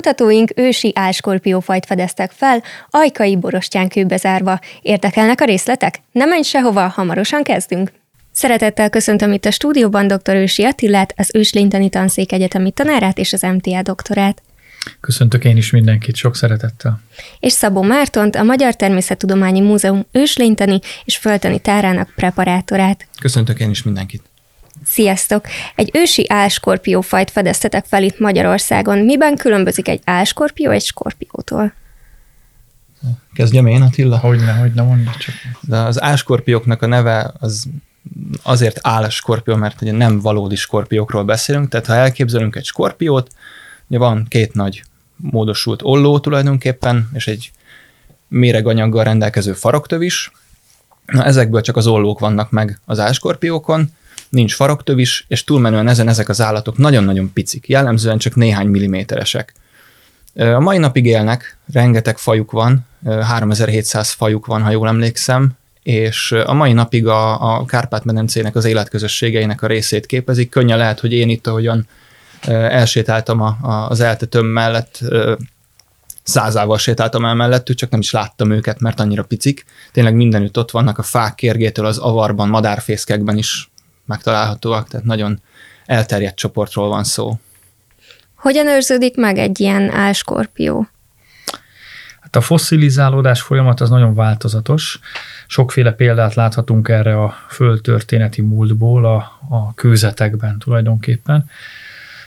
Kutatóink ősi álskorpiófajt fedeztek fel, ajkai borostyán kőbe zárva. Érdekelnek a részletek? Nem menj sehova, hamarosan kezdünk! Szeretettel köszöntöm itt a stúdióban dr. Ősi Attilát, az Őslénytani Tanszék Egyetemi tanárát és az MTA doktorát. Köszöntök én is mindenkit, sok szeretettel. És Szabó Mártont, a Magyar Természettudományi Múzeum őslénytani és földtani tárának preparátorát. Köszöntök én is mindenkit. Sziasztok! Egy ősi álskorpiófajt fedeztetek fel itt Magyarországon. Miben különbözik egy álskorpió egy skorpiótól? Kezdjem én, Attila? Hogyne, hogyne, mondj csak. De az álskorpióknak a neve az azért álskorpió, mert ugye nem valódi skorpiókról beszélünk, tehát ha elképzelünk egy skorpiót, ugye van két nagy módosult olló tulajdonképpen, és egy méreganyaggal rendelkező faroktöv is. Na, ezekből csak az ollók vannak meg az álskorpiókon, nincs faroktövis, és túlmenően ezen ezek az állatok nagyon-nagyon picik, jellemzően csak néhány milliméteresek. A mai napig élnek, rengeteg fajuk van, 3700 fajuk van, ha jól emlékszem, és a mai napig a, a Kárpát-medencének az életközösségeinek a részét képezik. Könnyen lehet, hogy én itt, ahogyan elsétáltam a, a, az eltetőm mellett, százával sétáltam el mellettük, csak nem is láttam őket, mert annyira picik. Tényleg mindenütt ott vannak a fák kérgétől, az avarban, madárfészkekben is megtalálhatóak, tehát nagyon elterjedt csoportról van szó. Hogyan őrződik meg egy ilyen álskorpió? Hát a fosszilizálódás folyamat az nagyon változatos. Sokféle példát láthatunk erre a földtörténeti múltból, a, a kőzetekben tulajdonképpen.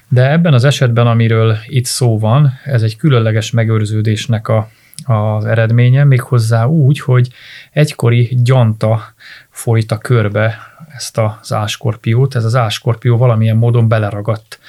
De ebben az esetben, amiről itt szó van, ez egy különleges megőrződésnek a, az eredménye, méghozzá úgy, hogy egykori gyanta folyta körbe ezt az áskorpiót. Ez az áskorpió valamilyen módon beleragadt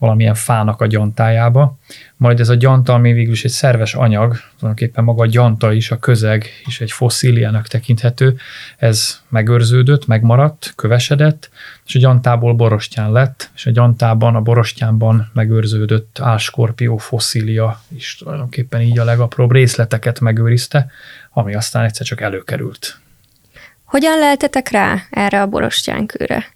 valamilyen fának a gyantájába, majd ez a gyanta, ami végül is egy szerves anyag, tulajdonképpen maga a gyanta is, a közeg is egy fosszíliának tekinthető, ez megőrződött, megmaradt, kövesedett, és a gyantából borostyán lett, és a gyantában, a borostyánban megőrződött álskorpió fosszília is tulajdonképpen így a legapróbb részleteket megőrizte, ami aztán egyszer csak előkerült. Hogyan leltetek rá erre a borostyánkőre?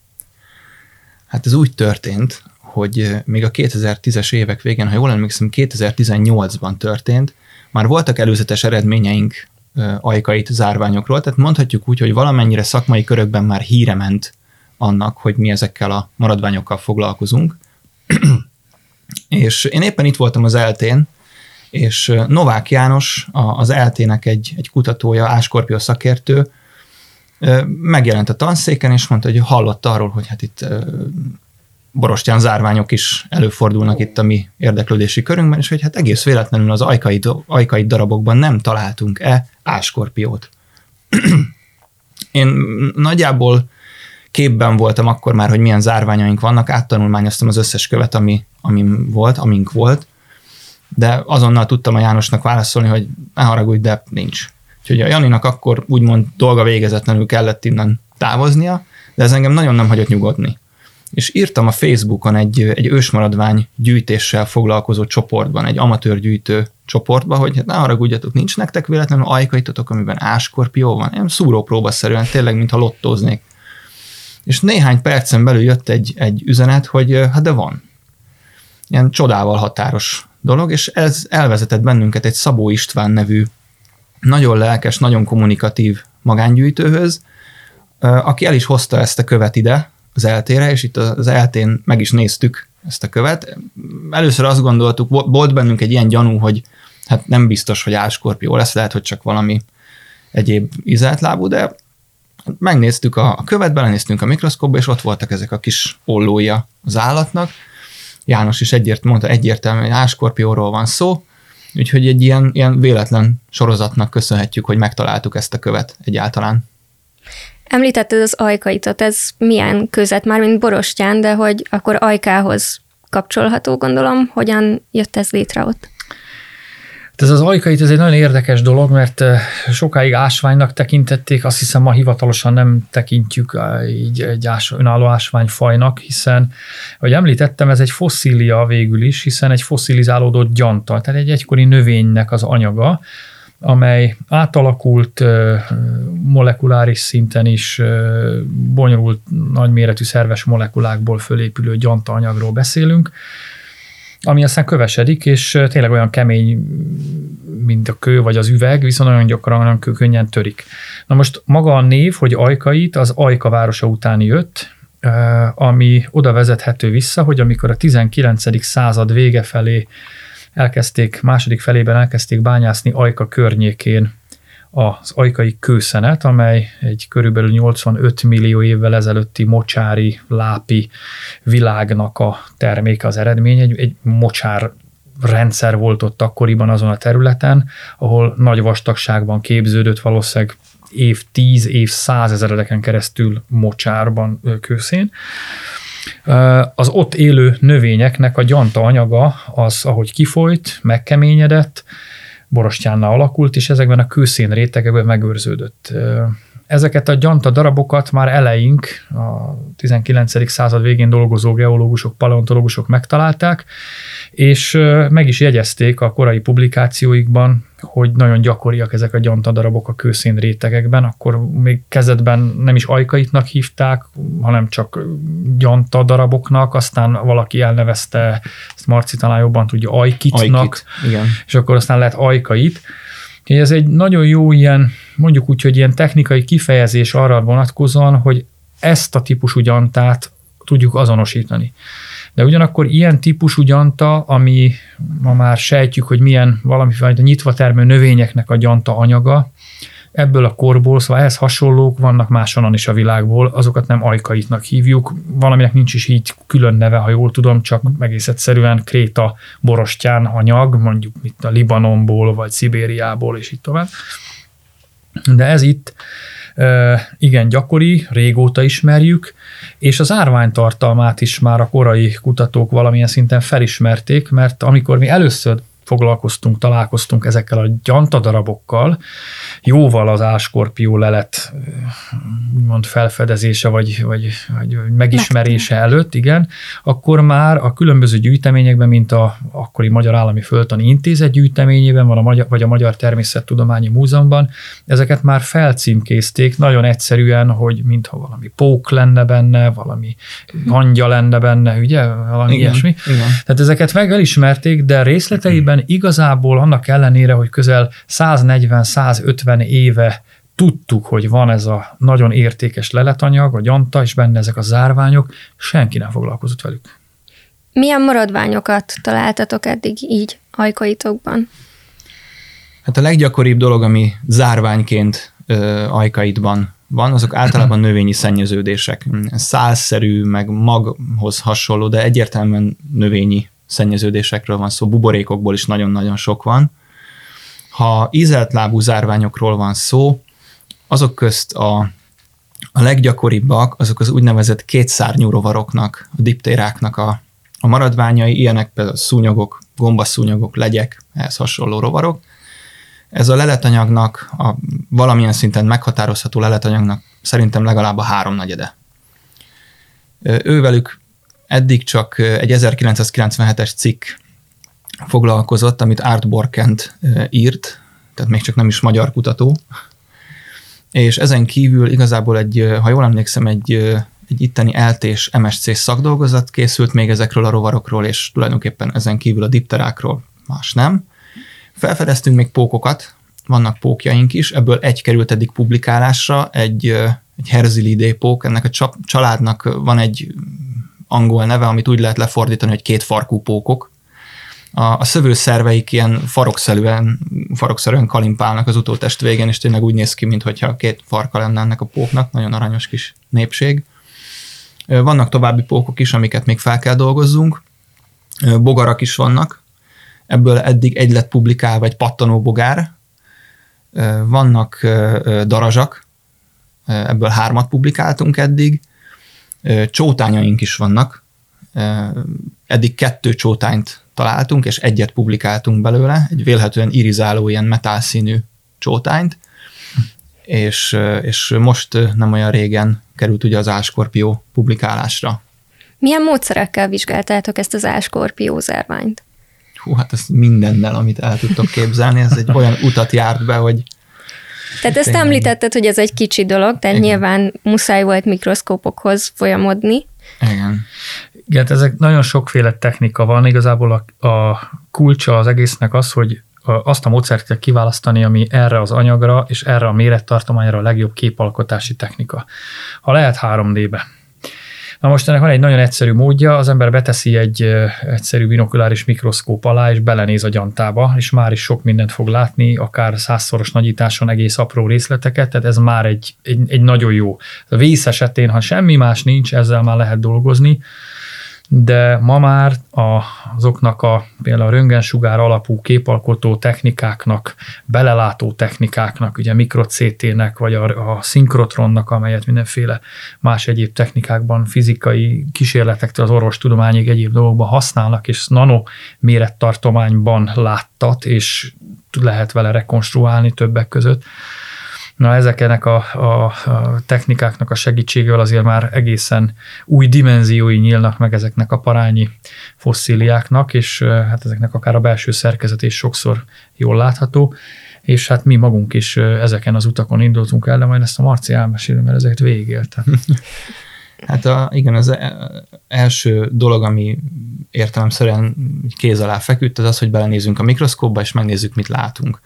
Hát ez úgy történt, hogy még a 2010-es évek végén, ha jól emlékszem, 2018-ban történt, már voltak előzetes eredményeink ajkait zárványokról, tehát mondhatjuk úgy, hogy valamennyire szakmai körökben már híre ment annak, hogy mi ezekkel a maradványokkal foglalkozunk. és én éppen itt voltam az eltén, és Novák János, az eltének egy, egy kutatója, áskorpió szakértő, megjelent a tanszéken, és mondta, hogy hallott arról, hogy hát itt borostyán zárványok is előfordulnak itt a mi érdeklődési körünkben, és hogy hát egész véletlenül az ajkai, ajkai darabokban nem találtunk-e áskorpiót. Én nagyjából képben voltam akkor már, hogy milyen zárványaink vannak, áttanulmányoztam az összes követ, ami, ami volt, amink volt, de azonnal tudtam a Jánosnak válaszolni, hogy ne haragudj, de nincs. Úgyhogy a Janinak akkor úgymond dolga végezetlenül kellett innen távoznia, de ez engem nagyon nem hagyott nyugodni és írtam a Facebookon egy, egy ősmaradvány gyűjtéssel foglalkozó csoportban, egy amatőr gyűjtő csoportban, hogy hát ne haragudjatok, nincs nektek véletlenül ajkaitotok, amiben áskorpió van? Ilyen szúrópróbaszerűen, tényleg, mintha lottóznék. És néhány percen belül jött egy, egy üzenet, hogy hát de van. Ilyen csodával határos dolog, és ez elvezetett bennünket egy Szabó István nevű nagyon lelkes, nagyon kommunikatív magángyűjtőhöz, aki el is hozta ezt a követ ide, az eltére, és itt az eltén meg is néztük ezt a követ. Először azt gondoltuk, volt bennünk egy ilyen gyanú, hogy hát nem biztos, hogy áskorpió lesz, lehet, hogy csak valami egyéb lábú, de megnéztük a követ, belenéztünk a mikroszkóba, és ott voltak ezek a kis ollója az állatnak. János is egyért, mondta egyértelműen, hogy áskorpióról van szó, úgyhogy egy ilyen, ilyen véletlen sorozatnak köszönhetjük, hogy megtaláltuk ezt a követ egyáltalán. Említetted az ajkaitot, ez milyen között már, mint borostyán, de hogy akkor ajkához kapcsolható, gondolom, hogyan jött ez létre ott? Hát ez az ajkait, ez egy nagyon érdekes dolog, mert eh, sokáig ásványnak tekintették, azt hiszem ma hivatalosan nem tekintjük eh, így egy ás, önálló ásványfajnak, hiszen, ahogy említettem, ez egy fosszília végül is, hiszen egy fosszilizálódott gyanta, tehát egy egykori növénynek az anyaga, amely átalakult molekuláris szinten is bonyolult nagyméretű szerves molekulákból fölépülő gyanta anyagról beszélünk, ami aztán kövesedik, és tényleg olyan kemény, mint a kő vagy az üveg, viszont nagyon gyakran nagyon könnyen törik. Na most maga a név, hogy Ajkait, az Ajka városa után jött, ami oda vezethető vissza, hogy amikor a 19. század vége felé elkezdték, második felében elkezdték bányászni Ajka környékén az ajkai kőszenet, amely egy körülbelül 85 millió évvel ezelőtti mocsári, lápi világnak a terméke az eredmény. Egy, egy mocsár rendszer volt ott akkoriban azon a területen, ahol nagy vastagságban képződött valószínűleg év tíz, év százezeredeken keresztül mocsárban kőszén. Az ott élő növényeknek a gyanta anyaga az, ahogy kifolyt, megkeményedett, borostyánnal alakult, és ezekben a kőszén rétegekben megőrződött. Ezeket a gyanta darabokat már eleink, a 19. század végén dolgozó geológusok, paleontológusok megtalálták, és meg is jegyezték a korai publikációikban, hogy nagyon gyakoriak ezek a gyantadarabok a kőszén rétegekben, akkor még kezdetben nem is ajkaitnak hívták, hanem csak gyantadaraboknak, aztán valaki elnevezte, ezt Marci talán jobban tudja, ajkitnak, Ajkit, igen. és akkor aztán lett ajkait. Ez egy nagyon jó ilyen, mondjuk úgy, hogy ilyen technikai kifejezés arra vonatkozóan, hogy ezt a típusú gyantát tudjuk azonosítani. De ugyanakkor ilyen típusú gyanta, ami ma már sejtjük, hogy milyen valamifajta nyitva termő növényeknek a gyanta anyaga, ebből a korból, szóval ehhez hasonlók vannak máshonnan is a világból, azokat nem ajkaitnak hívjuk, valaminek nincs is így külön neve, ha jól tudom, csak egész egyszerűen kréta borostyán anyag, mondjuk itt a Libanonból, vagy Szibériából, és így tovább. De ez itt igen gyakori, régóta ismerjük, és az árványtartalmát is már a korai kutatók valamilyen szinten felismerték, mert amikor mi először foglalkoztunk, találkoztunk ezekkel a gyantadarabokkal, jóval az áskorpió lelet úgymond felfedezése vagy, vagy, vagy megismerése előtt, igen, akkor már a különböző gyűjteményekben, mint a akkori Magyar Állami Földtani Intézet gyűjteményében, van a Magyar, vagy a Magyar Természettudományi Múzeumban, ezeket már felcímkézték nagyon egyszerűen, hogy mintha valami pók lenne benne, valami hangya lenne benne, ugye, valami igen, ilyesmi. Igen. Tehát ezeket meg elismerték, de részleteiben esetben igazából annak ellenére, hogy közel 140-150 éve tudtuk, hogy van ez a nagyon értékes leletanyag, a gyanta, és benne ezek a zárványok, senki nem foglalkozott velük. Milyen maradványokat találtatok eddig így ajkaitokban? Hát a leggyakoribb dolog, ami zárványként ö, ajkaidban van, azok általában növényi szennyeződések. Szálszerű, meg maghoz hasonló, de egyértelműen növényi szennyeződésekről van szó, buborékokból is nagyon-nagyon sok van. Ha ízelt lábú zárványokról van szó, azok közt a, a leggyakoribbak azok az úgynevezett kétszárnyú rovaroknak, a diptéráknak a, a maradványai, ilyenek például szúnyogok, gombaszúnyogok, legyek, ehhez hasonló rovarok. Ez a leletanyagnak, a valamilyen szinten meghatározható leletanyagnak szerintem legalább a háromnegyede. Ővelük eddig csak egy 1997-es cikk foglalkozott, amit Art Borkent írt, tehát még csak nem is magyar kutató, és ezen kívül igazából egy, ha jól emlékszem, egy, egy itteni eltés MSC szakdolgozat készült még ezekről a rovarokról, és tulajdonképpen ezen kívül a dipterákról más nem. Felfedeztünk még pókokat, vannak pókjaink is, ebből egy került eddig publikálásra, egy, egy Herzilidé pók, ennek a családnak van egy angol neve, amit úgy lehet lefordítani, hogy két farkú pókok. A, a szövőszerveik ilyen farokszerűen, farokszerűen kalimpálnak az utótest végén, és tényleg úgy néz ki, mintha két farka lenne ennek a póknak, nagyon aranyos kis népség. Vannak további pókok is, amiket még fel kell dolgozzunk. Bogarak is vannak, ebből eddig egy lett publikálva egy pattanó bogár. Vannak darazsak, ebből hármat publikáltunk eddig, Csótányaink is vannak. Eddig kettő csótányt találtunk, és egyet publikáltunk belőle, egy vélhetően irizáló ilyen metálszínű csótányt, és, és most nem olyan régen került ugye az áskorpió publikálásra. Milyen módszerekkel vizsgáltátok ezt az áskorpió zárványt? Hú, hát ezt mindennel, amit el tudtok képzelni, ez egy olyan utat járt be, hogy tehát ezt Tényleg. említetted, hogy ez egy kicsi dolog, tehát Igen. nyilván muszáj volt mikroszkópokhoz folyamodni. Igen. Igen, ezek nagyon sokféle technika van. Igazából a, a kulcsa az egésznek az, hogy azt a módszert kell kiválasztani, ami erre az anyagra és erre a mérettartományra a legjobb képalkotási technika. Ha lehet 3D-be. Na most ennek van egy nagyon egyszerű módja, az ember beteszi egy egyszerű binokuláris mikroszkóp alá, és belenéz a gyantába, és már is sok mindent fog látni, akár százszoros nagyításon egész apró részleteket, tehát ez már egy, egy, egy nagyon jó. A vész esetén, ha semmi más nincs, ezzel már lehet dolgozni, de ma már azoknak a például a röntgensugár alapú képalkotó technikáknak, belelátó technikáknak, ugye mikroCT-nek, vagy a, a szinkrotronnak, amelyet mindenféle más egyéb technikákban, fizikai kísérletektől az orvostudományig egyéb dolgokban használnak, és nano mérettartományban láttat, és lehet vele rekonstruálni többek között Na ezeknek a, a, a technikáknak a segítségével azért már egészen új dimenziói nyílnak meg ezeknek a parányi fosszíliáknak, és hát ezeknek akár a belső szerkezet is sokszor jól látható, és hát mi magunk is ezeken az utakon indultunk el, de majd ezt a Marci elmesél, mert ezeket végigélte. Hát a, igen, az e, első dolog, ami értelemszerűen kéz alá feküdt, az az, hogy belenézünk a mikroszkóba, és megnézzük, mit látunk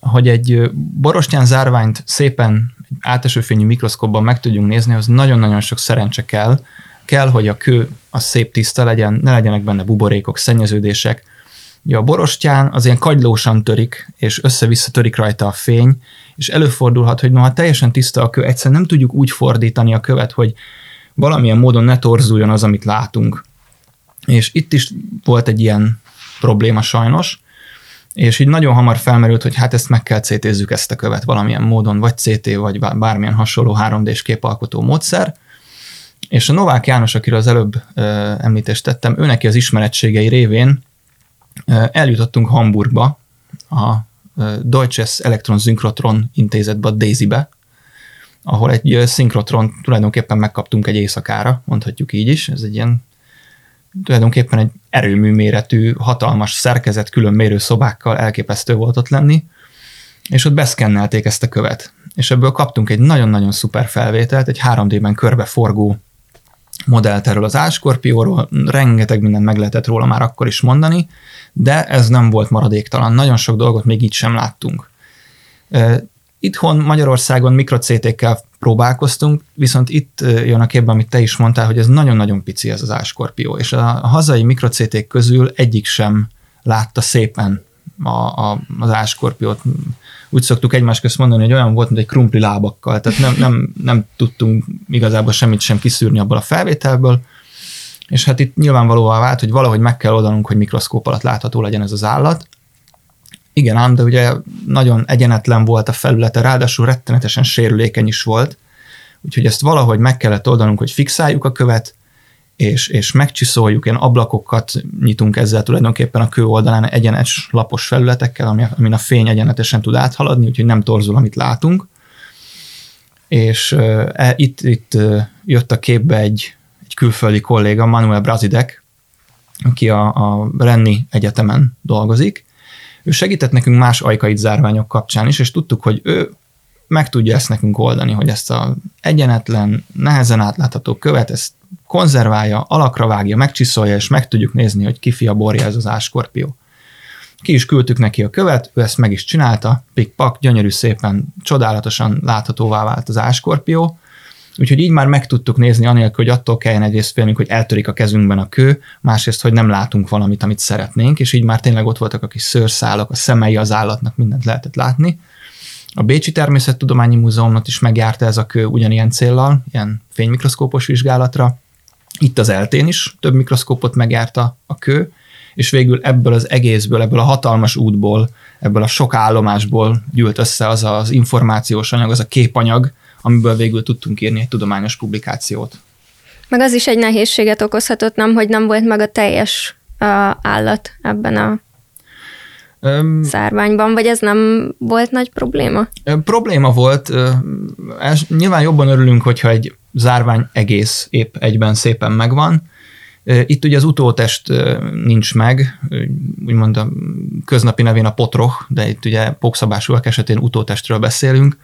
hogy egy borostyán zárványt szépen átesőfényű mikroszkópban meg tudjunk nézni, az nagyon-nagyon sok szerencse kell. Kell, hogy a kő a szép tiszta legyen, ne legyenek benne buborékok, szennyeződések. Ja, a borostyán az ilyen kagylósan törik, és össze-vissza törik rajta a fény, és előfordulhat, hogy noha teljesen tiszta a kő, egyszerűen nem tudjuk úgy fordítani a követ, hogy valamilyen módon ne torzuljon az, amit látunk. És itt is volt egy ilyen probléma sajnos, és így nagyon hamar felmerült, hogy hát ezt meg kell CT-zzük ezt a követ valamilyen módon, vagy CT, vagy bármilyen hasonló 3D-s képalkotó módszer, és a Novák János, akiről az előbb ö, említést tettem, ő neki az ismerettségei révén ö, eljutottunk Hamburgba, a Deutsches Elektron intézetbe, a Daisy-be, ahol egy szinkrotron tulajdonképpen megkaptunk egy éjszakára, mondhatjuk így is, ez egy ilyen tulajdonképpen egy erőmű méretű, hatalmas szerkezet, külön mérőszobákkal elképesztő volt ott lenni, és ott beszkennelték ezt a követ. És ebből kaptunk egy nagyon-nagyon szuper felvételt, egy 3D-ben körbeforgó modellt erről az áskorpióról, rengeteg mindent meg lehetett róla már akkor is mondani, de ez nem volt maradéktalan, nagyon sok dolgot még így sem láttunk. Itthon Magyarországon mikrocétékkel próbálkoztunk, viszont itt jön a képbe, amit te is mondtál, hogy ez nagyon-nagyon pici ez az áskorpió, és a, hazai mikrocéték közül egyik sem látta szépen a, a, az áskorpiót. Úgy szoktuk egymás közt mondani, hogy olyan volt, mint egy krumpli lábakkal, tehát nem, nem, nem tudtunk igazából semmit sem kiszűrni abból a felvételből, és hát itt nyilvánvalóvá vált, hogy valahogy meg kell oldanunk, hogy mikroszkóp alatt látható legyen ez az állat, igen ám, de ugye nagyon egyenetlen volt a felülete, ráadásul rettenetesen sérülékeny is volt, úgyhogy ezt valahogy meg kellett oldanunk, hogy fixáljuk a követ, és, és megcsiszoljuk, ilyen ablakokat nyitunk ezzel tulajdonképpen a kő oldalán egyenes lapos felületekkel, ami, amin a fény egyenletesen tud áthaladni, úgyhogy nem torzul, amit látunk. És e, itt, itt jött a képbe egy, egy külföldi kolléga, Manuel Brazidek, aki a, a Renni Egyetemen dolgozik, ő segített nekünk más ajkait zárványok kapcsán is, és tudtuk, hogy ő meg tudja ezt nekünk oldani, hogy ezt a egyenetlen, nehezen átlátható követ, ezt konzerválja, alakra vágja, megcsiszolja, és meg tudjuk nézni, hogy ki fia borja ez az áskorpió. Ki is küldtük neki a követ, ő ezt meg is csinálta, pik-pak, gyönyörű szépen, csodálatosan láthatóvá vált az áskorpió, Úgyhogy így már meg tudtuk nézni, anélkül, hogy attól kelljen egyrészt félnünk, hogy eltörik a kezünkben a kő, másrészt, hogy nem látunk valamit, amit szeretnénk, és így már tényleg ott voltak a kis szőrszálak, a szemei az állatnak, mindent lehetett látni. A Bécsi Természettudományi Múzeumot is megjárta ez a kő ugyanilyen céllal, ilyen fénymikroszkópos vizsgálatra. Itt az eltén is több mikroszkópot megjárta a kő, és végül ebből az egészből, ebből a hatalmas útból, ebből a sok állomásból gyűlt össze az az információs anyag, az a képanyag, amiből végül tudtunk írni egy tudományos publikációt. Meg az is egy nehézséget okozhatott, nem, hogy nem volt meg a teljes uh, állat ebben a Öm, szárványban, vagy ez nem volt nagy probléma? Probléma volt. Nyilván jobban örülünk, hogyha egy zárvány egész épp egyben szépen megvan. Itt ugye az utótest nincs meg, úgymond a köznapi nevén a potroh, de itt ugye pókszabásúak esetén utótestről beszélünk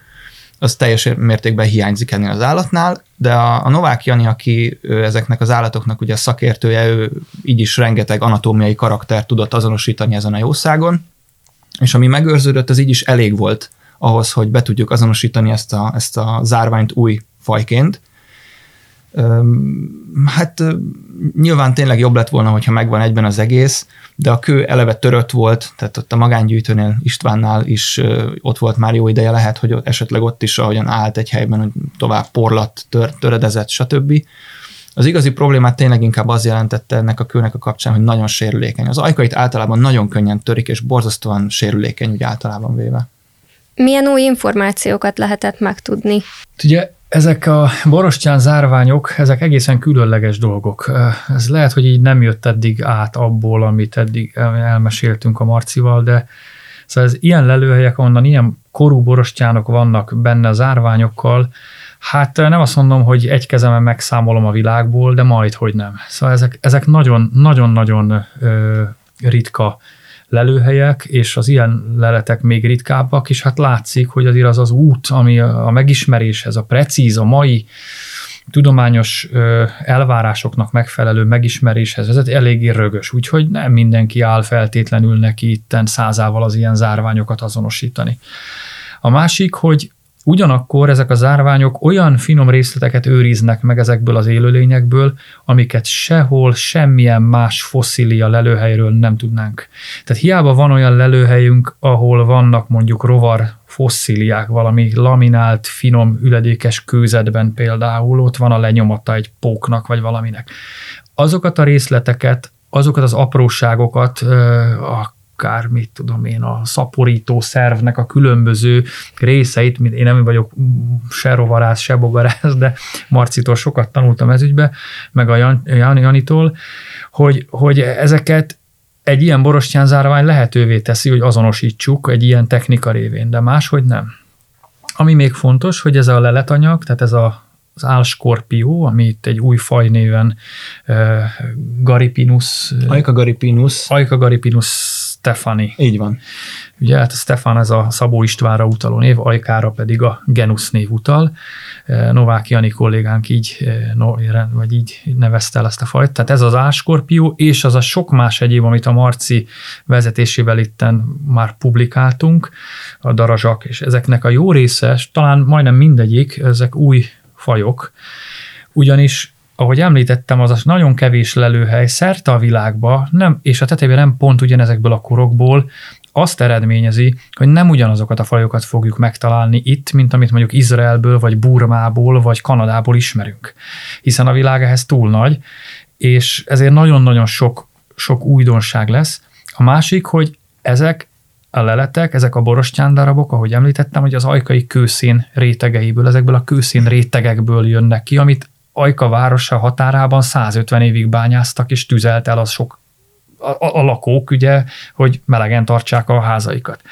az teljes mértékben hiányzik ennél az állatnál, de a, a Novák Jani, aki ezeknek az állatoknak ugye a szakértője, ő így is rengeteg anatómiai karakter tudott azonosítani ezen a jószágon, és ami megőrződött, az így is elég volt ahhoz, hogy be tudjuk azonosítani ezt a, ezt a zárványt új fajként. Hát nyilván tényleg jobb lett volna, hogyha megvan egyben az egész, de a kő eleve törött volt, tehát ott a magángyűjtőnél Istvánnál is ott volt már jó ideje, lehet, hogy esetleg ott is ahogyan állt egy helyben, hogy tovább porlat, tör, töredezett, stb. Az igazi problémát tényleg inkább az jelentette ennek a kőnek a kapcsán, hogy nagyon sérülékeny. Az ajkait általában nagyon könnyen törik, és borzasztóan sérülékeny úgy általában véve. Milyen új információkat lehetett megtudni? Ugye ezek a borostyán zárványok, ezek egészen különleges dolgok. Ez lehet, hogy így nem jött eddig át abból, amit eddig elmeséltünk a Marcival, de szóval ez ilyen lelőhelyek, onnan ilyen korú borostyánok vannak benne zárványokkal, Hát nem azt mondom, hogy egy kezemen megszámolom a világból, de majd, hogy nem. Szóval ezek, ezek nagyon, nagyon-nagyon ritka lelőhelyek, és az ilyen leletek még ritkábbak, és hát látszik, hogy azért az az út, ami a megismeréshez, a precíz, a mai tudományos elvárásoknak megfelelő megismeréshez vezet, eléggé rögös, úgyhogy nem mindenki áll feltétlenül neki itten százával az ilyen zárványokat azonosítani. A másik, hogy Ugyanakkor ezek a zárványok olyan finom részleteket őriznek meg ezekből az élőlényekből, amiket sehol, semmilyen más fosszília lelőhelyről nem tudnánk. Tehát hiába van olyan lelőhelyünk, ahol vannak mondjuk rovar fosszíliák, valami laminált, finom, üledékes kőzetben például, ott van a lenyomata egy póknak vagy valaminek. Azokat a részleteket, azokat az apróságokat, a akár, mit tudom én, a szaporító szervnek a különböző részeit, én nem vagyok se rovarász, se bogarász, de Marcitól sokat tanultam ez ügybe, meg a Jan, Jan, Janitól, hogy, hogy ezeket egy ilyen borostyán zárvány lehetővé teszi, hogy azonosítsuk egy ilyen technika révén, de máshogy nem. Ami még fontos, hogy ez a leletanyag, tehát ez a az álskorpió, ami itt egy új faj néven uh, Garipinus. Aika Garipinus. Aika Garipinus Stefani. Így van. Ugye, hát a Stefan ez a Szabó Istvánra utaló név, Ajkára pedig a Genus név utal. E, Novák Jani kollégánk így, e, vagy így nevezte el ezt a fajt. Tehát ez az áskorpió, és az a sok más egyéb, amit a Marci vezetésével itten már publikáltunk, a darazsak, és ezeknek a jó része, talán majdnem mindegyik, ezek új fajok, ugyanis ahogy említettem, az a nagyon kevés lelőhely szerte a világba, nem, és a tetejében nem pont ugyanezekből a korokból, azt eredményezi, hogy nem ugyanazokat a fajokat fogjuk megtalálni itt, mint amit mondjuk Izraelből, vagy Burmából, vagy Kanadából ismerünk. Hiszen a világ ehhez túl nagy, és ezért nagyon-nagyon sok, sok újdonság lesz. A másik, hogy ezek a leletek, ezek a borostyán darabok, ahogy említettem, hogy az ajkai kőszén rétegeiből, ezekből a kőszén rétegekből jönnek ki, amit Ajka városa határában 150 évig bányáztak, és tüzelt el az sok a, a, a lakók, ugye, hogy melegen tartsák a házaikat.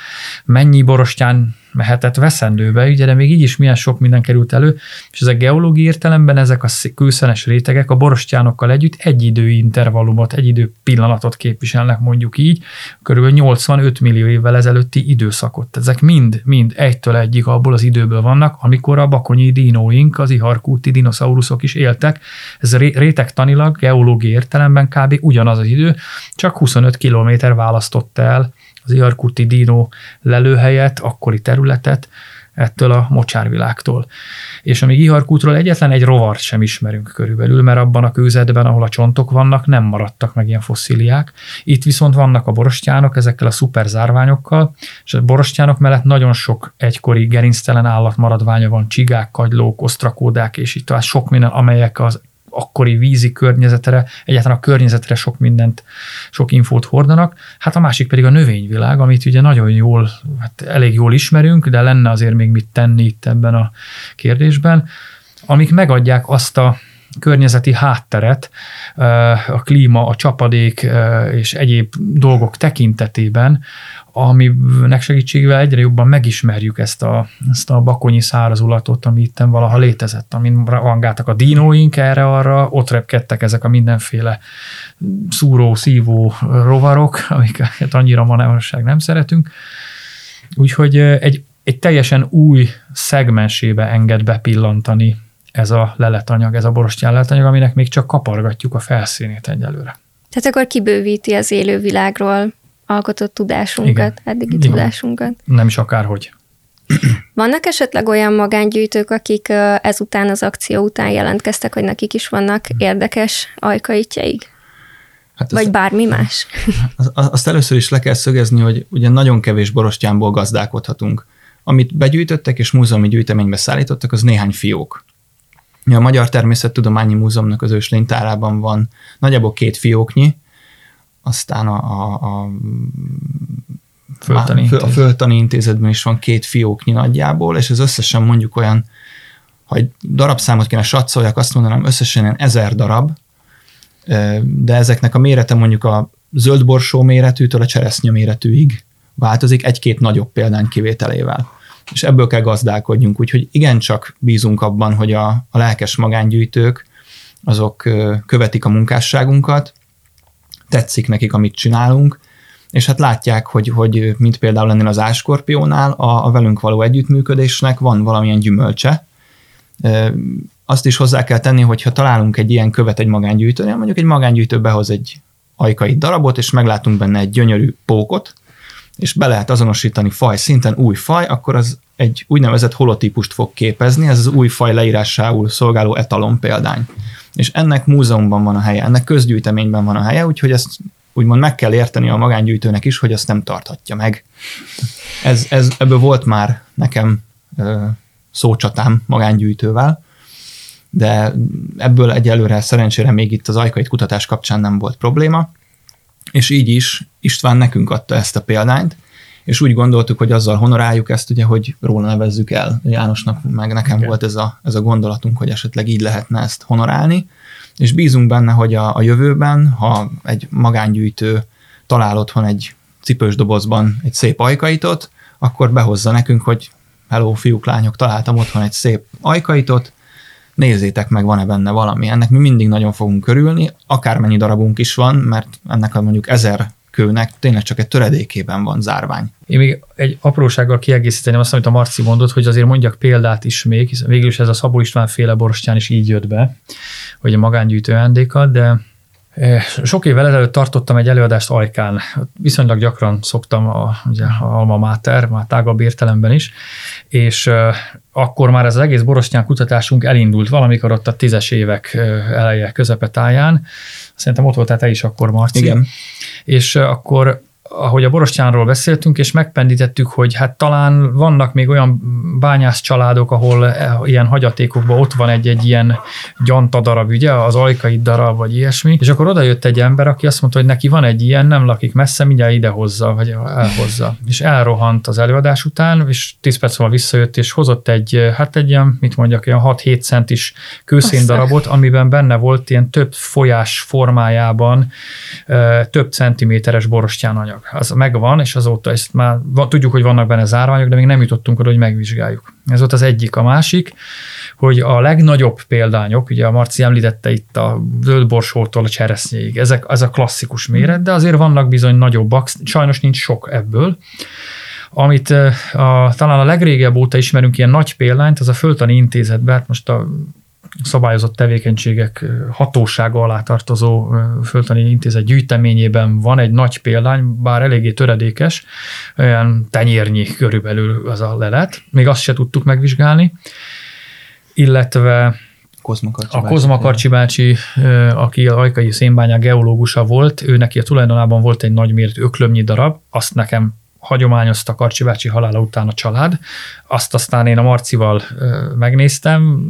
Mennyi borostyán mehetett veszendőbe, ugye, de még így is milyen sok minden került elő, és ezek geológiai értelemben ezek a kőszenes rétegek a borostyánokkal együtt egy idő intervallumot, egy idő pillanatot képviselnek, mondjuk így, körülbelül 85 millió évvel ezelőtti időszakot. Ezek mind, mind egytől egyik abból az időből vannak, amikor a bakonyi dinóink, az iharkúti dinoszauruszok is éltek. Ez rétegtanilag, geológiai értelemben kb. ugyanaz az idő, csak 25 kilométer választott el az Iarkuti Dino lelőhelyet, akkori területet ettől a mocsárvilágtól. És amíg Iharkútról egyetlen egy rovart sem ismerünk körülbelül, mert abban a kőzetben, ahol a csontok vannak, nem maradtak meg ilyen fosszíliák. Itt viszont vannak a borostyánok ezekkel a szuper zárványokkal, és a borostyánok mellett nagyon sok egykori gerinctelen állatmaradványa van, csigák, kagylók, osztrakódák, és itt tovább sok minden, amelyek az akkori vízi környezetre, egyáltalán a környezetre sok mindent, sok infót hordanak. Hát a másik pedig a növényvilág, amit ugye nagyon jól, hát elég jól ismerünk, de lenne azért még mit tenni itt ebben a kérdésben, amik megadják azt a környezeti hátteret, a klíma, a csapadék és egyéb dolgok tekintetében, aminek segítségével egyre jobban megismerjük ezt a, ezt a bakonyi szárazulatot, ami itt valaha létezett, amin rangáltak a dinóink erre-arra, ott repkedtek ezek a mindenféle szúró, szívó rovarok, amiket annyira manapság nem szeretünk. Úgyhogy egy egy teljesen új szegmensébe enged bepillantani ez a leletanyag, ez a borostyán leletanyag, aminek még csak kapargatjuk a felszínét egyelőre. Tehát akkor kibővíti az élővilágról alkotott tudásunkat, Igen. eddigi Igen. tudásunkat. Nem is akárhogy. Vannak esetleg olyan magángyűjtők, akik ezután az akció után jelentkeztek, hogy nekik is vannak érdekes ajkaitjaik? Hát Vagy bármi más? Azt először is le kell szögezni, hogy ugye nagyon kevés borostyánból gazdálkodhatunk. Amit begyűjtöttek és múzeumi gyűjteménybe szállítottak, az néhány fiók. A Magyar Természettudományi Múzeumnak az őslénytárában van nagyjából két fióknyi, aztán a, a, a Föltani a Föltani Intézetben is van két fióknyi nagyjából, és ez összesen mondjuk olyan, ha egy darabszámot kéne satszoljak, azt mondanám összesen ilyen ezer darab, de ezeknek a mérete mondjuk a zöldborsó méretűtől a cseresznye méretűig változik, egy-két nagyobb példány kivételével. És ebből kell gazdálkodjunk, úgyhogy igencsak bízunk abban, hogy a, a lelkes magángyűjtők azok követik a munkásságunkat, tetszik nekik, amit csinálunk, és hát látják, hogy, hogy mint például ennél az áskorpiónál a, a velünk való együttműködésnek van valamilyen gyümölcse. Azt is hozzá kell tenni, hogy ha találunk egy ilyen követ egy magángyűjtőnél, mondjuk egy magángyűjtő behoz egy ajkai darabot, és meglátunk benne egy gyönyörű pókot, és be lehet azonosítani faj szinten új faj, akkor az egy úgynevezett holotípust fog képezni, ez az új faj leírásául szolgáló etalon példány. És ennek múzeumban van a helye, ennek közgyűjteményben van a helye, úgyhogy ezt úgymond meg kell érteni a magángyűjtőnek is, hogy azt nem tarthatja meg. Ez, ez, ebből volt már nekem ö, szócsatám magángyűjtővel, de ebből egyelőre szerencsére még itt az ajkait kutatás kapcsán nem volt probléma, és így is István nekünk adta ezt a példányt, és úgy gondoltuk, hogy azzal honoráljuk ezt, ugye, hogy róla nevezzük el. Jánosnak meg nekem okay. volt ez a, ez a gondolatunk, hogy esetleg így lehetne ezt honorálni, és bízunk benne, hogy a, a jövőben, ha egy magángyűjtő talál otthon egy cipős dobozban egy szép ajkaitot, akkor behozza nekünk, hogy hello, fiúk, lányok, találtam otthon egy szép ajkaitot, nézzétek meg, van-e benne valami. Ennek mi mindig nagyon fogunk körülni, akármennyi darabunk is van, mert ennek a mondjuk ezer kőnek tényleg csak egy töredékében van zárvány. Én még egy aprósággal kiegészíteném azt, amit a Marci mondott, hogy azért mondjak példát is még, hiszen végül is ez a Szabó István féle borostyán is így jött be, hogy a magángyűjtő ajándéka, de e, sok évvel ezelőtt tartottam egy előadást Ajkán. Viszonylag gyakran szoktam a, ugye, a Alma Mater, már tágabb értelemben is, és akkor már ez az egész borostyán kutatásunk elindult valamikor ott a tízes évek eleje közepetáján. Szerintem ott voltál te is akkor, Marci. Igen. És akkor ahogy a borostyánról beszéltünk, és megpendítettük, hogy hát talán vannak még olyan bányász családok, ahol eh, ilyen hagyatékokban ott van egy-egy ilyen gyanta darab, ugye, az ajkai darab, vagy ilyesmi, és akkor oda jött egy ember, aki azt mondta, hogy neki van egy ilyen, nem lakik messze, mindjárt idehozza, vagy elhozza. És elrohant az előadás után, és 10 perc múlva visszajött, és hozott egy, eh, hát egy ilyen, mit mondjak, ilyen 6-7 centis kőszén darabot, amiben benne volt ilyen több folyás formájában eh, több centiméteres borostyán anyag az megvan, és azóta ezt már van, tudjuk, hogy vannak benne zárványok, de még nem jutottunk oda, hogy megvizsgáljuk. Ez volt az egyik. A másik, hogy a legnagyobb példányok, ugye a Marci említette itt a zöldborsótól a cseresznyéig, ezek, ez a klasszikus méret, de azért vannak bizony nagyobbak, sajnos nincs sok ebből. Amit a, talán a legrégebb óta ismerünk ilyen nagy példányt, az a Föltani Intézetben, hát most a szabályozott tevékenységek hatósága alá tartozó Földtani Intézet gyűjteményében van egy nagy példány, bár eléggé töredékes, olyan tenyérnyi körülbelül az a lelet, még azt se tudtuk megvizsgálni, illetve Kozma a Kozma Karcsi bácsi, aki a ajkai szénbányák geológusa volt, ő neki a tulajdonában volt egy nagy méretű öklömnyi darab, azt nekem hagyományozta Karcsi bácsi halála után a család. Azt aztán én a Marcival megnéztem,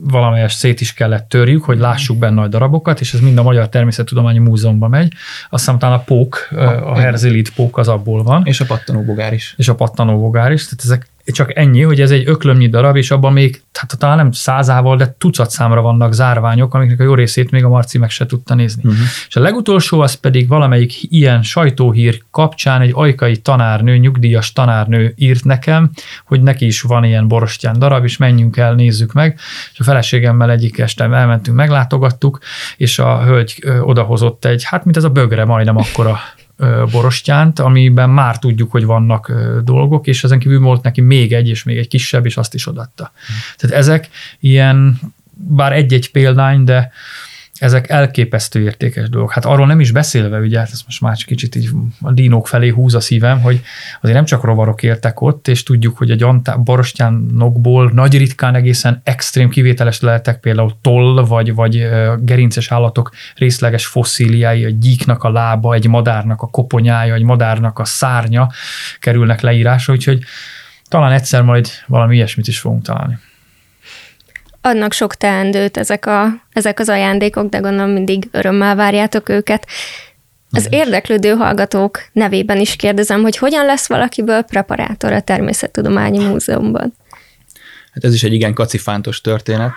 valamelyest szét is kellett törjük, hogy lássuk benne a darabokat, és ez mind a Magyar Természettudományi Múzeumban megy. Aztán utána a pók, a, a herzilit pók az abból van. És a pattanóbogár is. És a pattanóbogár is. Tehát ezek csak ennyi, hogy ez egy öklömnyi darab, és abban még, hát talán nem százával, de tucat számra vannak zárványok, amiknek a jó részét még a Marci meg se tudta nézni. Uh-huh. És a legutolsó az pedig valamelyik ilyen sajtóhír kapcsán egy ajkai tanárnő, nyugdíjas tanárnő írt nekem, hogy neki is van ilyen borostyán darab, és menjünk el, nézzük meg. És a feleségemmel egyik este elmentünk, meglátogattuk, és a hölgy odahozott egy, hát mint ez a bögre, majdnem akkora borostyánt, amiben már tudjuk, hogy vannak dolgok, és ezen kívül volt neki még egy, és még egy kisebb, és azt is odatta. Hmm. Tehát ezek ilyen, bár egy-egy példány, de ezek elképesztő értékes dolgok. Hát arról nem is beszélve, ugye, hát ez most már kicsit így a dínók felé húz a szívem, hogy azért nem csak rovarok éltek ott, és tudjuk, hogy egy borostyánokból nagy ritkán egészen extrém kivételes lehetek például toll, vagy, vagy gerinces állatok részleges fosszíliái, a gyíknak a lába, egy madárnak a koponyája, egy madárnak a szárnya kerülnek leírásra, úgyhogy talán egyszer majd valami ilyesmit is fogunk találni adnak sok teendőt ezek, a, ezek az ajándékok, de gondolom mindig örömmel várjátok őket. Az érdeklődő hallgatók nevében is kérdezem, hogy hogyan lesz valakiből preparátor a Természettudományi Múzeumban? Hát ez is egy igen kacifántos történet.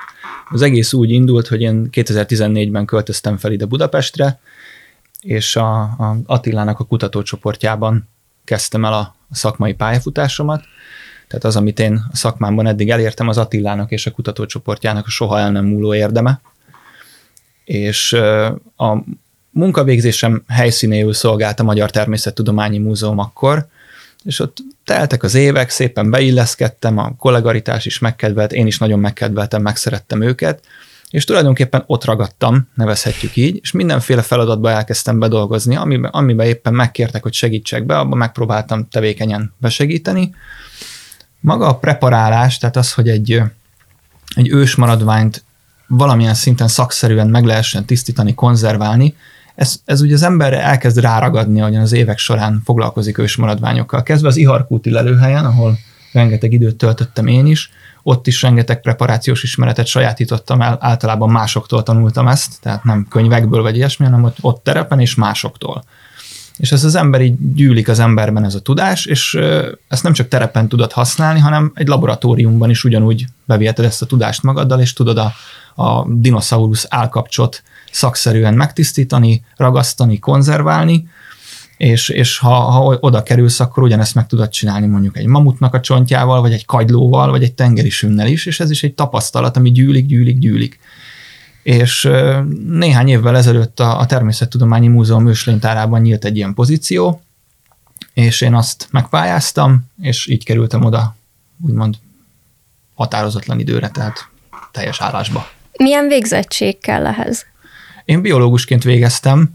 Az egész úgy indult, hogy én 2014-ben költöztem fel ide Budapestre, és a, a Attilának a kutatócsoportjában kezdtem el a szakmai pályafutásomat, tehát az, amit én a szakmámban eddig elértem, az Attilának és a kutatócsoportjának a soha el nem múló érdeme. És a munkavégzésem helyszínéül szolgált a Magyar Természettudományi Múzeum akkor, és ott teltek az évek, szépen beilleszkedtem, a kollegaritás is megkedvelt, én is nagyon megkedveltem, megszerettem őket, és tulajdonképpen ott ragadtam, nevezhetjük így, és mindenféle feladatba elkezdtem bedolgozni, amiben, amiben éppen megkértek, hogy segítsek be, abban megpróbáltam tevékenyen besegíteni, maga a preparálás, tehát az, hogy egy, egy ős maradványt valamilyen szinten szakszerűen meg lehessen tisztítani, konzerválni, ez, ez ugye az emberre elkezd ráragadni, ahogyan az évek során foglalkozik ős maradványokkal. Kezdve az Iharkúti lelőhelyen, ahol rengeteg időt töltöttem én is, ott is rengeteg preparációs ismeretet sajátítottam el, általában másoktól tanultam ezt, tehát nem könyvekből vagy ilyesmi, hanem ott, ott terepen és másoktól és ez az ember így gyűlik az emberben ez a tudás, és ezt nem csak terepen tudod használni, hanem egy laboratóriumban is ugyanúgy beviheted ezt a tudást magaddal, és tudod a, a dinoszaurusz állkapcsot szakszerűen megtisztítani, ragasztani, konzerválni, és, és ha, ha oda kerülsz, akkor ugyanezt meg tudod csinálni mondjuk egy mamutnak a csontjával, vagy egy kagylóval, vagy egy tengeri sünnel is, és ez is egy tapasztalat, ami gyűlik, gyűlik, gyűlik és néhány évvel ezelőtt a, a Természettudományi Múzeum őslénytárában nyílt egy ilyen pozíció, és én azt megpályáztam, és így kerültem oda, úgymond határozatlan időre, tehát teljes állásba. Milyen végzettség kell ehhez? Én biológusként végeztem,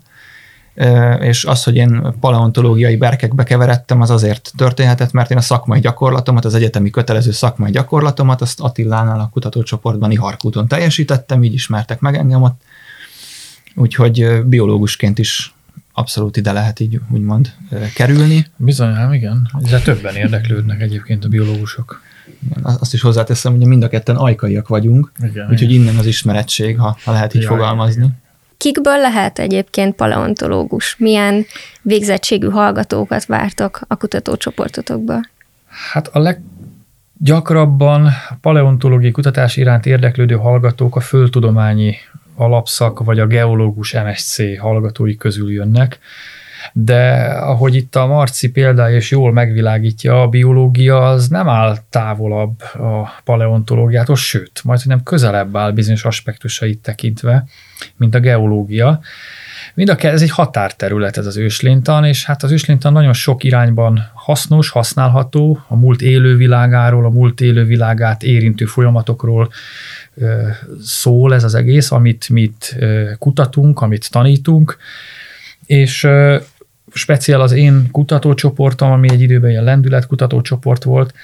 és az, hogy én paleontológiai berkekbe keveredtem, az azért történhetett, mert én a szakmai gyakorlatomat, az egyetemi kötelező szakmai gyakorlatomat, azt Attilánál a kutatócsoportban Iharkúton teljesítettem, így ismertek meg engem ott, úgyhogy biológusként is abszolút ide lehet így úgymond kerülni. Bizony, hát igen. De többen érdeklődnek egyébként a biológusok. Azt is hozzáteszem, hogy mind a ketten ajkaiak vagyunk, igen, úgyhogy igen. innen az ismerettség, ha, ha lehet így ja, fogalmazni. Igen. Kikből lehet egyébként paleontológus? Milyen végzettségű hallgatókat vártok a kutatócsoportotokba? Hát a leggyakrabban paleontológiai kutatás iránt érdeklődő hallgatók a földtudományi alapszak vagy a geológus MSC hallgatói közül jönnek, de ahogy itt a Marci példája is jól megvilágítja, a biológia az nem áll távolabb a paleontológiától, sőt, majd nem közelebb áll bizonyos aspektusait tekintve, mint a geológia. Mind a ez egy határterület ez az őslénytan, és hát az őslénytan nagyon sok irányban hasznos, használható, a múlt élővilágáról, a múlt élővilágát érintő folyamatokról szól ez az egész, amit mit kutatunk, amit tanítunk, és speciál az én kutatócsoportom, ami egy időben ilyen lendület kutatócsoport volt,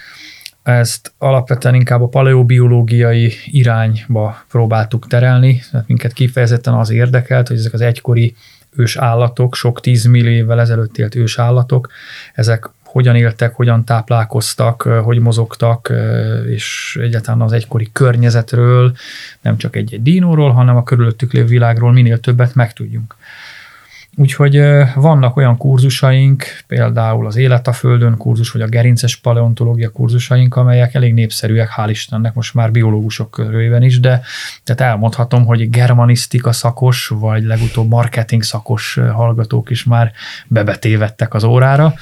ezt alapvetően inkább a paleobiológiai irányba próbáltuk terelni, tehát minket kifejezetten az érdekelt, hogy ezek az egykori ős állatok, sok tízmillió évvel ezelőtt élt ős állatok, ezek hogyan éltek, hogyan táplálkoztak, hogy mozogtak, és egyáltalán az egykori környezetről, nem csak egy-egy dínóról, hanem a körülöttük lévő világról minél többet megtudjunk. Úgyhogy vannak olyan kurzusaink, például az Élet a Földön kurzus, vagy a gerinces paleontológia kurzusaink, amelyek elég népszerűek, hál' Istennek, most már biológusok körülében is, de tehát elmondhatom, hogy germanisztika szakos, vagy legutóbb marketing szakos hallgatók is már bebetévettek az órára,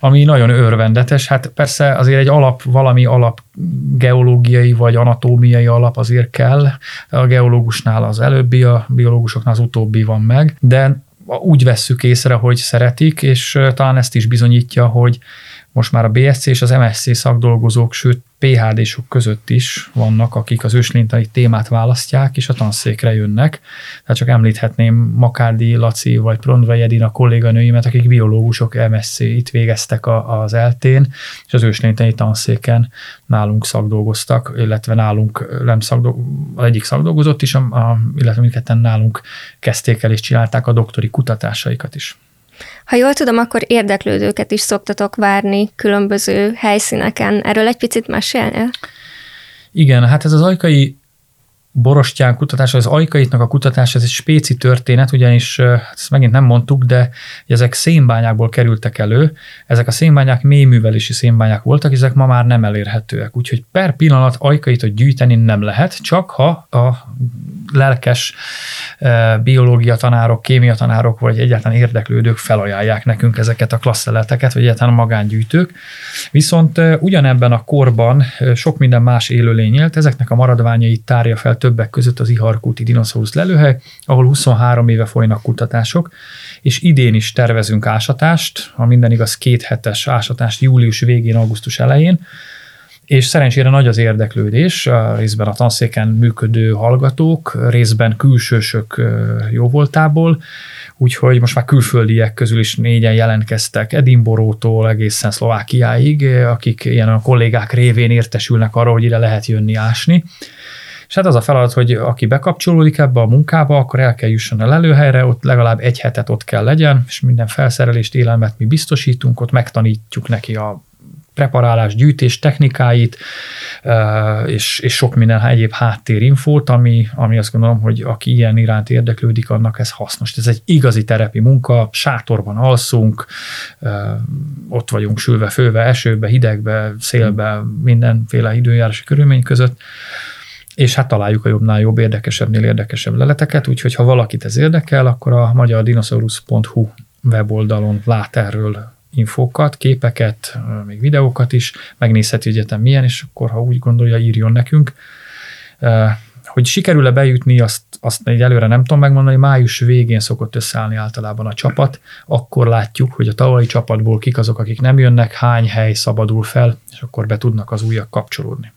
ami nagyon örvendetes. Hát persze azért egy alap, valami alap geológiai vagy anatómiai alap azért kell. A geológusnál az előbbi, a biológusoknál az utóbbi van meg, de úgy vesszük észre, hogy szeretik, és talán ezt is bizonyítja, hogy most már a BSC és az MSC szakdolgozók, sőt PHD-sok között is vannak, akik az őslintani témát választják, és a tanszékre jönnek. Tehát csak említhetném Makádi, Laci vagy Prondvai Edina kolléganőimet, akik biológusok MSC itt végeztek a, az eltén, és az őslintani tanszéken nálunk szakdolgoztak, illetve nálunk nem szakdolg, az egyik szakdolgozott is, a, a, illetve mindketten nálunk kezdték el és csinálták a doktori kutatásaikat is. Ha jól tudom, akkor érdeklődőket is szoktatok várni különböző helyszíneken. Erről egy picit mesélnél? Igen, hát ez az ajkai borostyán kutatása, az ajkaitnak a kutatása, ez egy spéci történet, ugyanis hát ezt megint nem mondtuk, de ezek szénbányákból kerültek elő, ezek a szénbányák mélyművelési szénbányák voltak, ezek ma már nem elérhetőek, úgyhogy per pillanat ajkaitot gyűjteni nem lehet, csak ha a lelkes biológia tanárok, kémia tanárok, vagy egyáltalán érdeklődők felajánlják nekünk ezeket a klasszeleteket, vagy egyáltalán magángyűjtők. Viszont ugyanebben a korban sok minden más élőlény élt, ezeknek a maradványait tárja fel többek között az Iharkúti dinoszaurusz lelőhely, ahol 23 éve folynak kutatások, és idén is tervezünk ásatást, ha minden igaz két hetes ásatást július végén, augusztus elején, és szerencsére nagy az érdeklődés, részben a tanszéken működő hallgatók, részben külsősök jóvoltából, úgyhogy most már külföldiek közül is négyen jelentkeztek Edinborótól egészen Szlovákiáig, akik ilyen a kollégák révén értesülnek arról, hogy ide lehet jönni ásni. És hát az a feladat, hogy aki bekapcsolódik ebbe a munkába, akkor el kell jusson a lelőhelyre, ott legalább egy hetet ott kell legyen, és minden felszerelést, élelmet mi biztosítunk, ott megtanítjuk neki a preparálás, gyűjtés technikáit, és, és sok minden egyéb háttérinfót, ami, ami azt gondolom, hogy aki ilyen iránt érdeklődik, annak ez hasznos. Ez egy igazi terepi munka, sátorban alszunk, ott vagyunk sülve, főve, esőbe, hidegbe, szélbe, mindenféle időjárási körülmény között, és hát találjuk a jobbnál jobb, érdekesebbnél érdekesebb leleteket, úgyhogy ha valakit ez érdekel, akkor a magyardinosaurus.hu weboldalon lát erről infókat, képeket, még videókat is, megnézheti egyetem milyen, és akkor ha úgy gondolja, írjon nekünk. Hogy sikerül-e bejutni, azt, azt egy előre nem tudom megmondani, május végén szokott összeállni általában a csapat, akkor látjuk, hogy a tavalyi csapatból kik azok, akik nem jönnek, hány hely szabadul fel, és akkor be tudnak az újak kapcsolódni.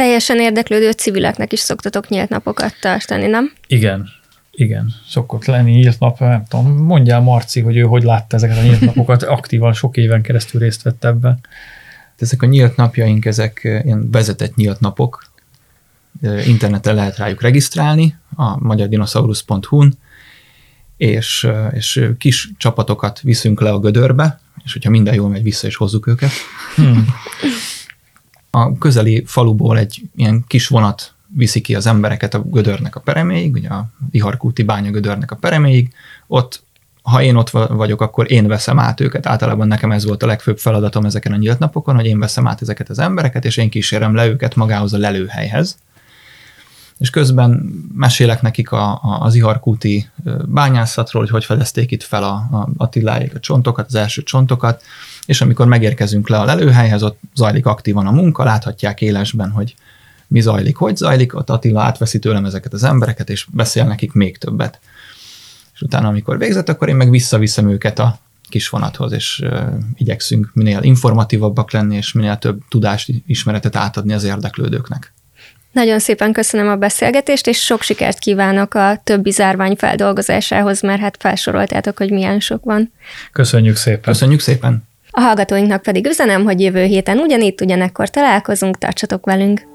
Teljesen érdeklődő civileknek is szoktatok nyílt napokat tartani, nem? Igen, igen, szokott lenni nyílt nap, nem tudom, mondjál Marci, hogy ő hogy látta ezeket a nyílt napokat, aktívan sok éven keresztül részt vett ebben. Ezek a nyílt napjaink, ezek ilyen vezetett nyílt napok, interneten lehet rájuk regisztrálni, a magyardinosaurus.hu-n, és, és kis csapatokat viszünk le a gödörbe, és hogyha minden jól megy, vissza is hozzuk őket. Hmm. A közeli faluból egy ilyen kis vonat viszi ki az embereket a gödörnek a pereméig, ugye a Viharkúti bánya gödörnek a pereméig, ott ha én ott vagyok, akkor én veszem át őket. Általában nekem ez volt a legfőbb feladatom ezeken a nyílt napokon, hogy én veszem át ezeket az embereket, és én kísérem le őket magához a lelőhelyhez. És közben mesélek nekik a, a, az iharkúti bányászatról, hogy hogy fedezték itt fel a, a Attiláig a csontokat, az első csontokat, és amikor megérkezünk le a lelőhelyhez, ott zajlik aktívan a munka, láthatják élesben, hogy mi zajlik, hogy zajlik, ott Attila átveszi tőlem ezeket az embereket, és beszél nekik még többet. És utána, amikor végzett, akkor én meg visszaviszem őket a kis vonathoz, és uh, igyekszünk minél informatívabbak lenni, és minél több tudást, ismeretet átadni az érdeklődőknek. Nagyon szépen köszönöm a beszélgetést, és sok sikert kívánok a többi zárvány feldolgozásához, mert hát felsoroltátok, hogy milyen sok van. Köszönjük szépen. Köszönjük szépen. A hallgatóinknak pedig üzenem, hogy jövő héten ugyanitt, ugyanekkor találkozunk, tartsatok velünk.